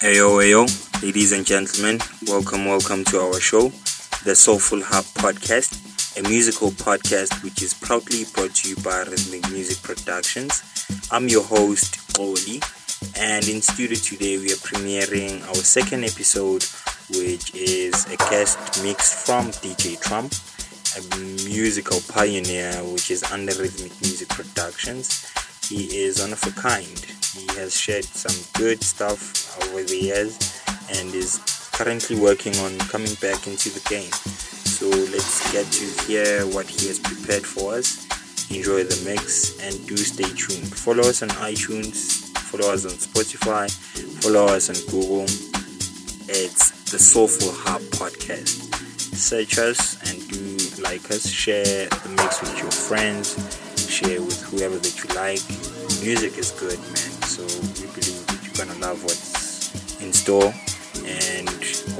Ayo, ayo, ladies and gentlemen, welcome, welcome to our show, the Soulful Hub Podcast, a musical podcast which is proudly brought to you by Rhythmic Music Productions. I'm your host, Oli, and in studio today we are premiering our second episode, which is a guest mix from DJ Trump, a musical pioneer which is under Rhythmic Music Productions. He is one of a kind. He has shared some good stuff over the years and is currently working on coming back into the game. So let's get to hear what he has prepared for us. Enjoy the mix and do stay tuned. Follow us on iTunes, follow us on Spotify, follow us on Google. It's the Soulful Hub Podcast. Search us and do like us, share the mix with your friends, share with whoever that you like. Music is good, man. Love what's in store. And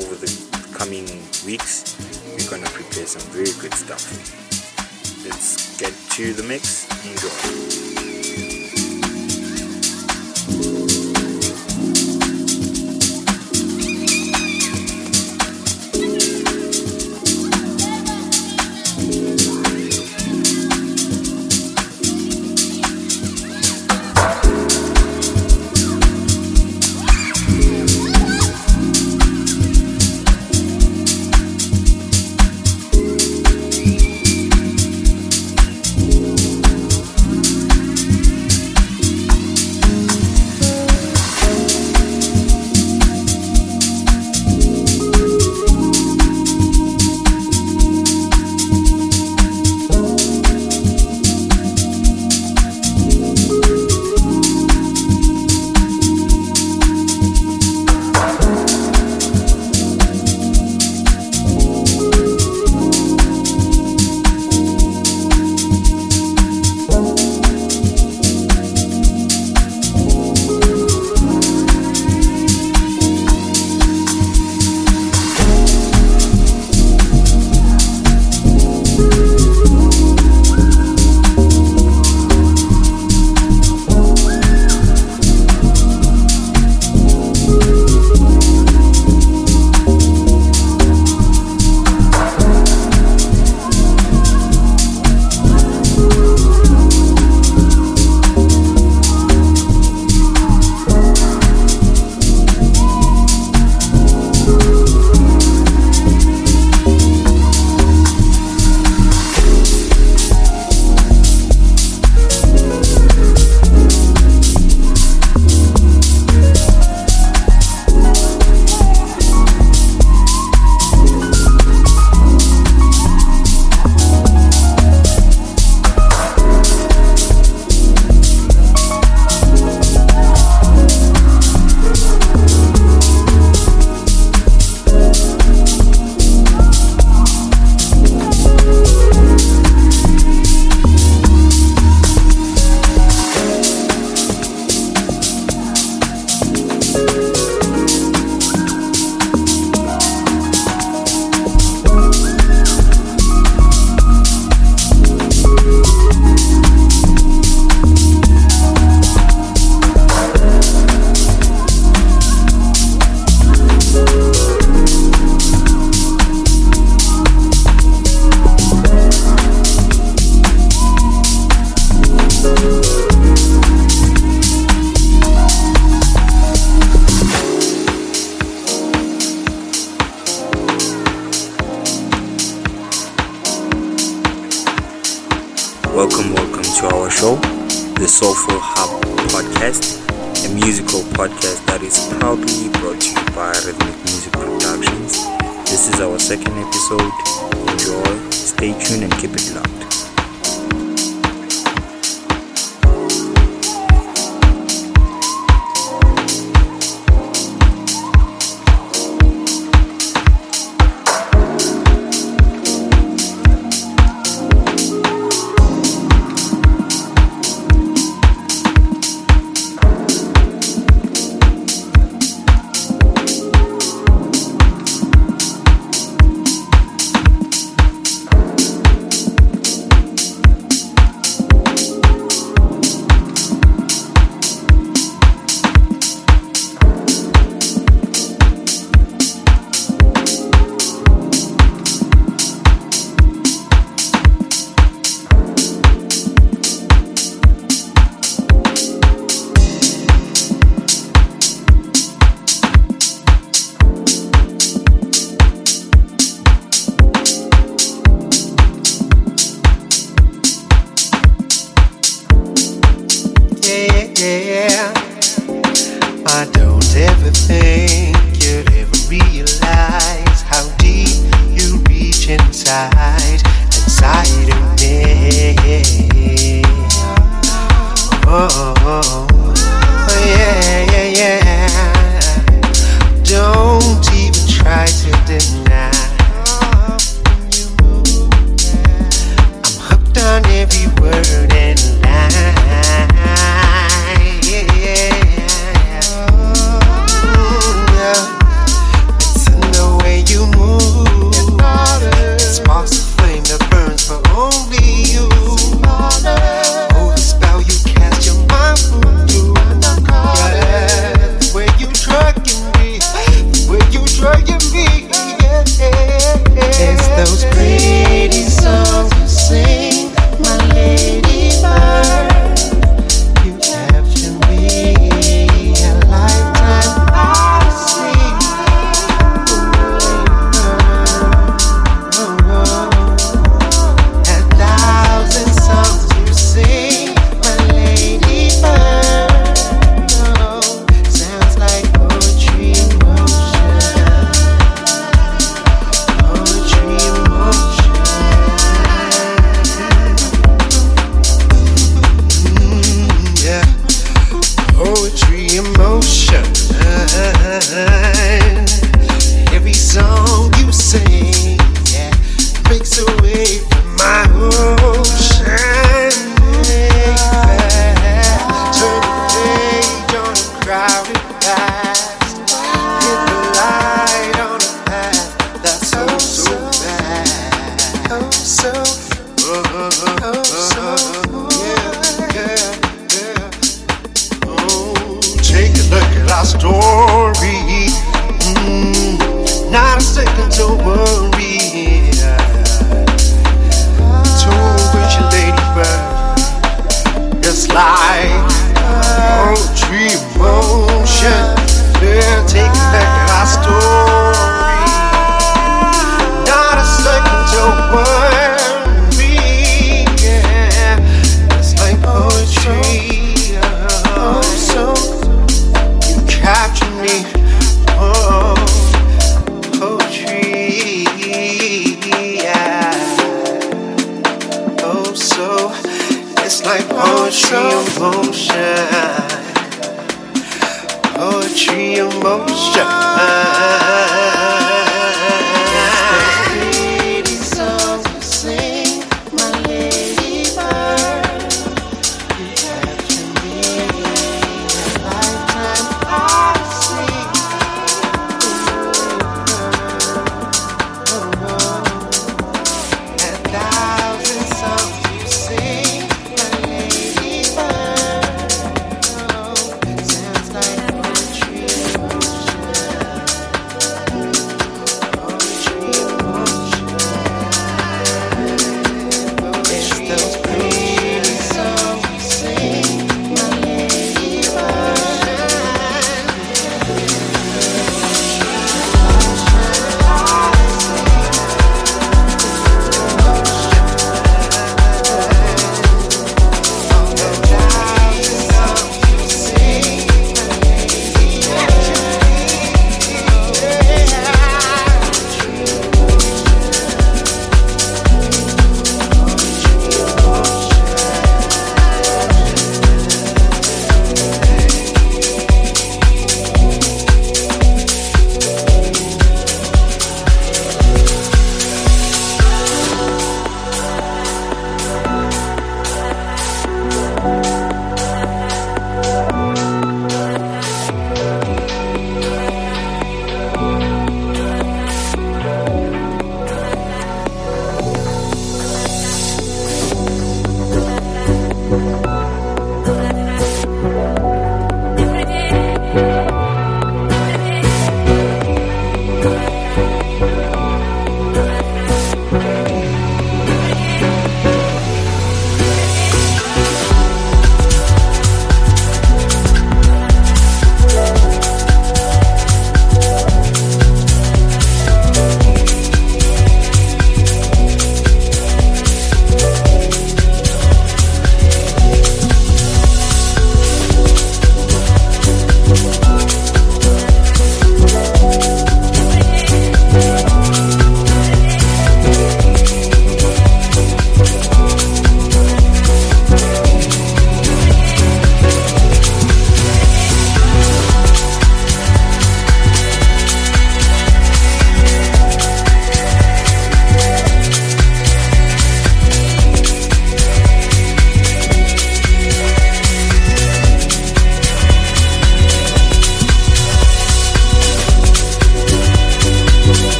over the coming weeks, we're gonna prepare some very good stuff. Let's get to the mix. Enjoy. Proudly brought to you by Rhythmic Music Productions. This is our second episode. Enjoy, stay tuned, and keep it locked.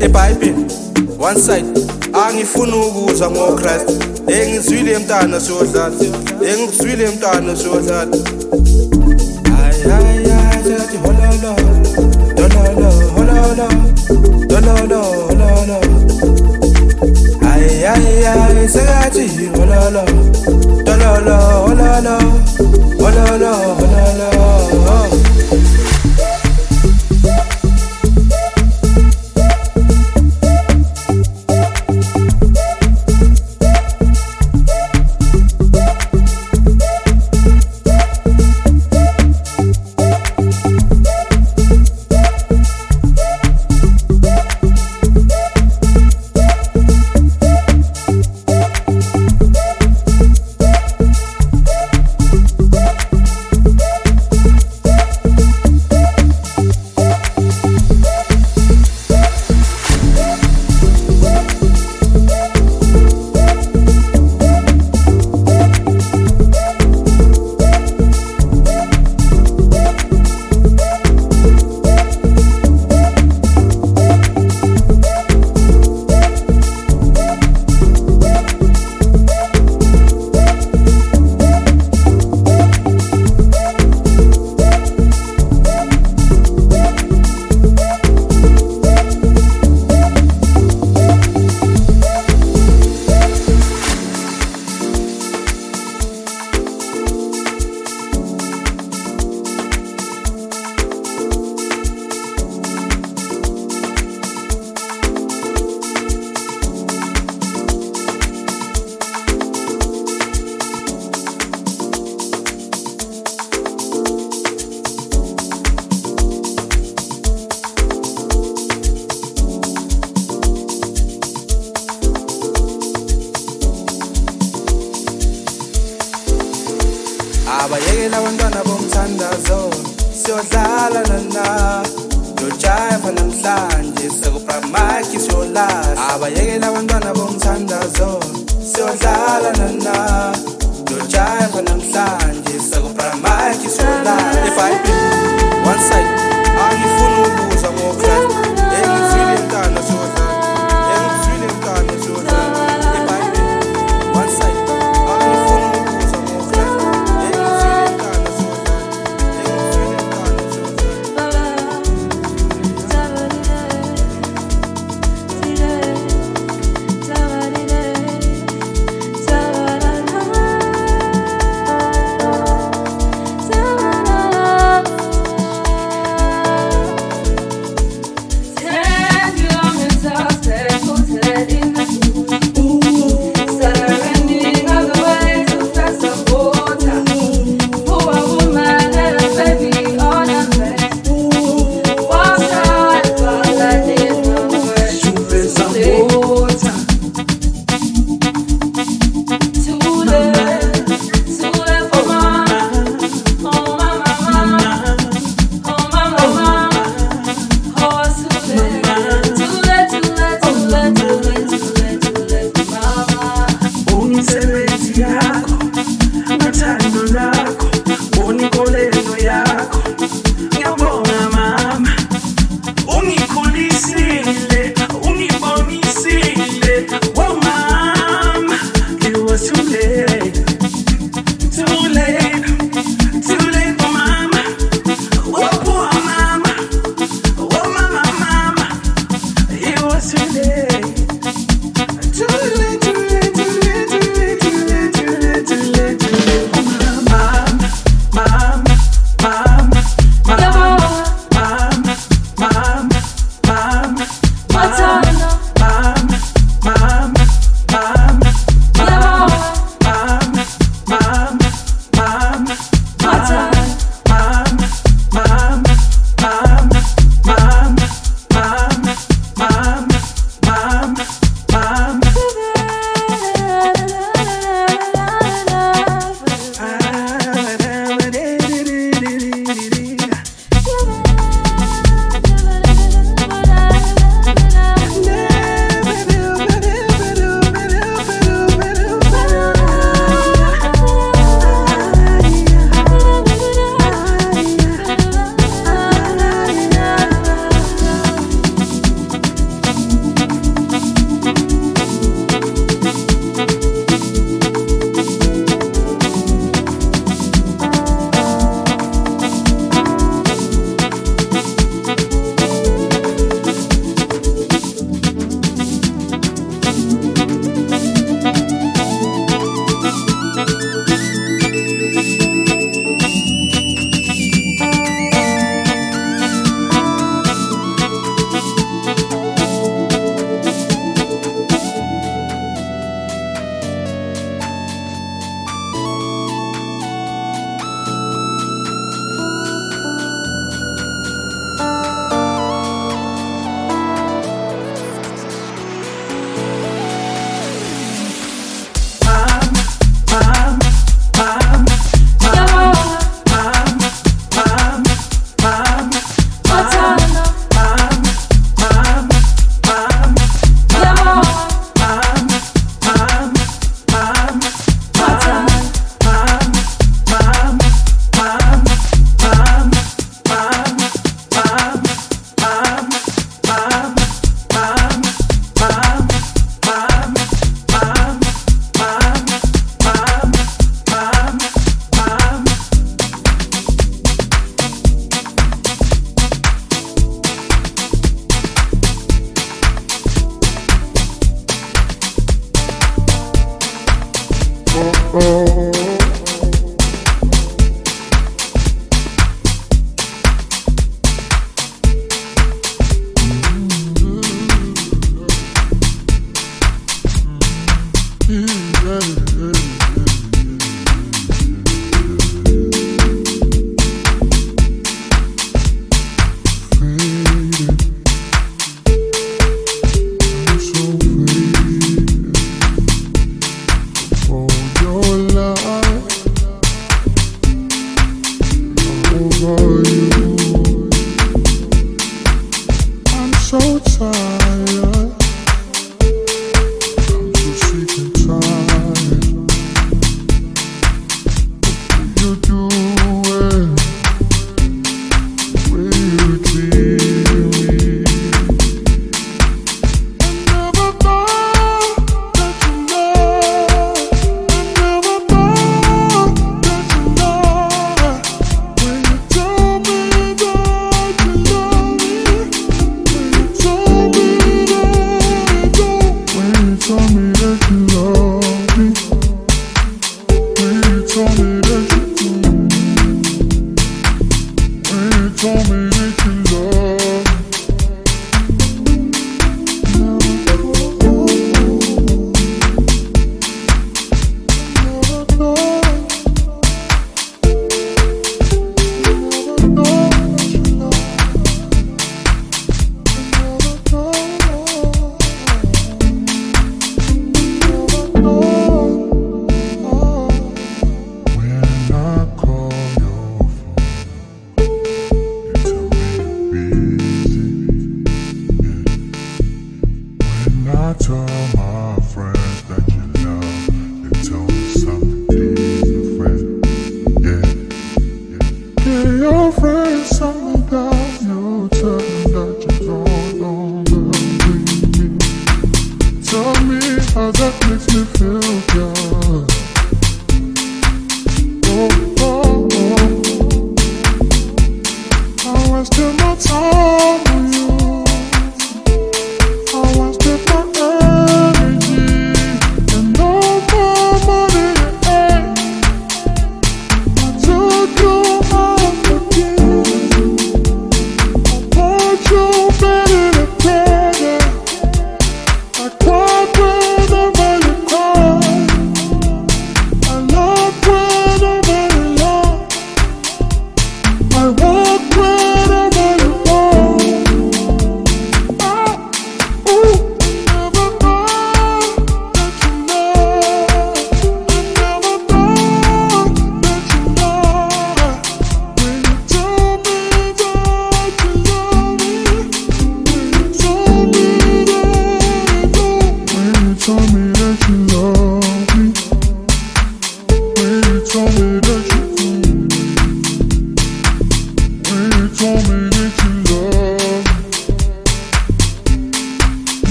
ebhayibheli one side angifuni ukuzwa ngochrist engizwile mntana siyodlala engizwile mntana siyodlala sekathi hololo dololo hololo hololo hololo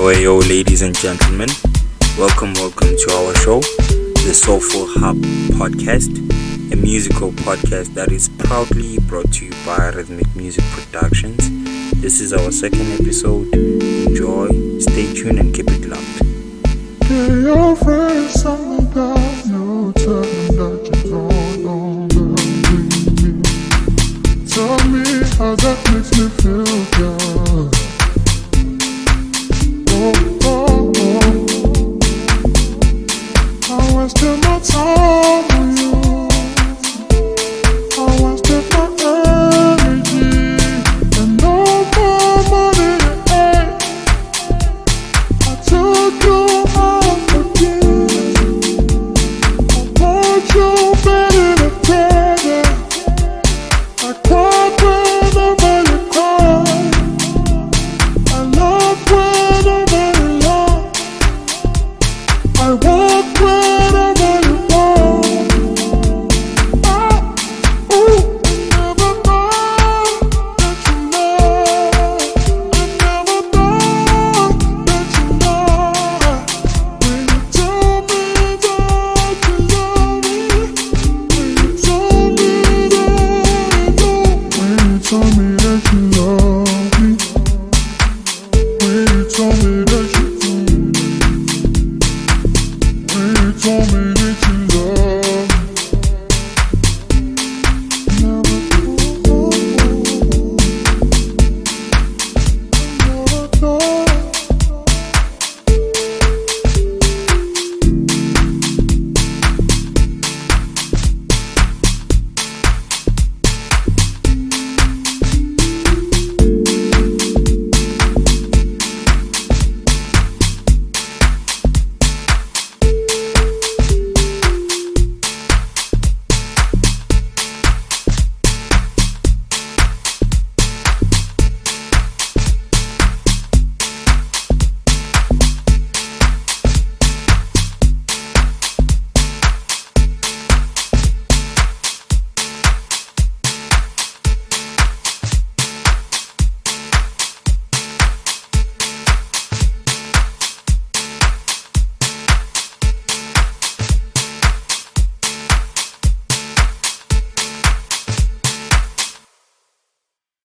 Yo, ladies and gentlemen, welcome, welcome to our show, the Soulful Hub Podcast, a musical podcast that is proudly brought to you by Rhythmic Music Productions. This is our second episode. Enjoy, stay tuned, and keep it locked. Tell me how that makes me feel.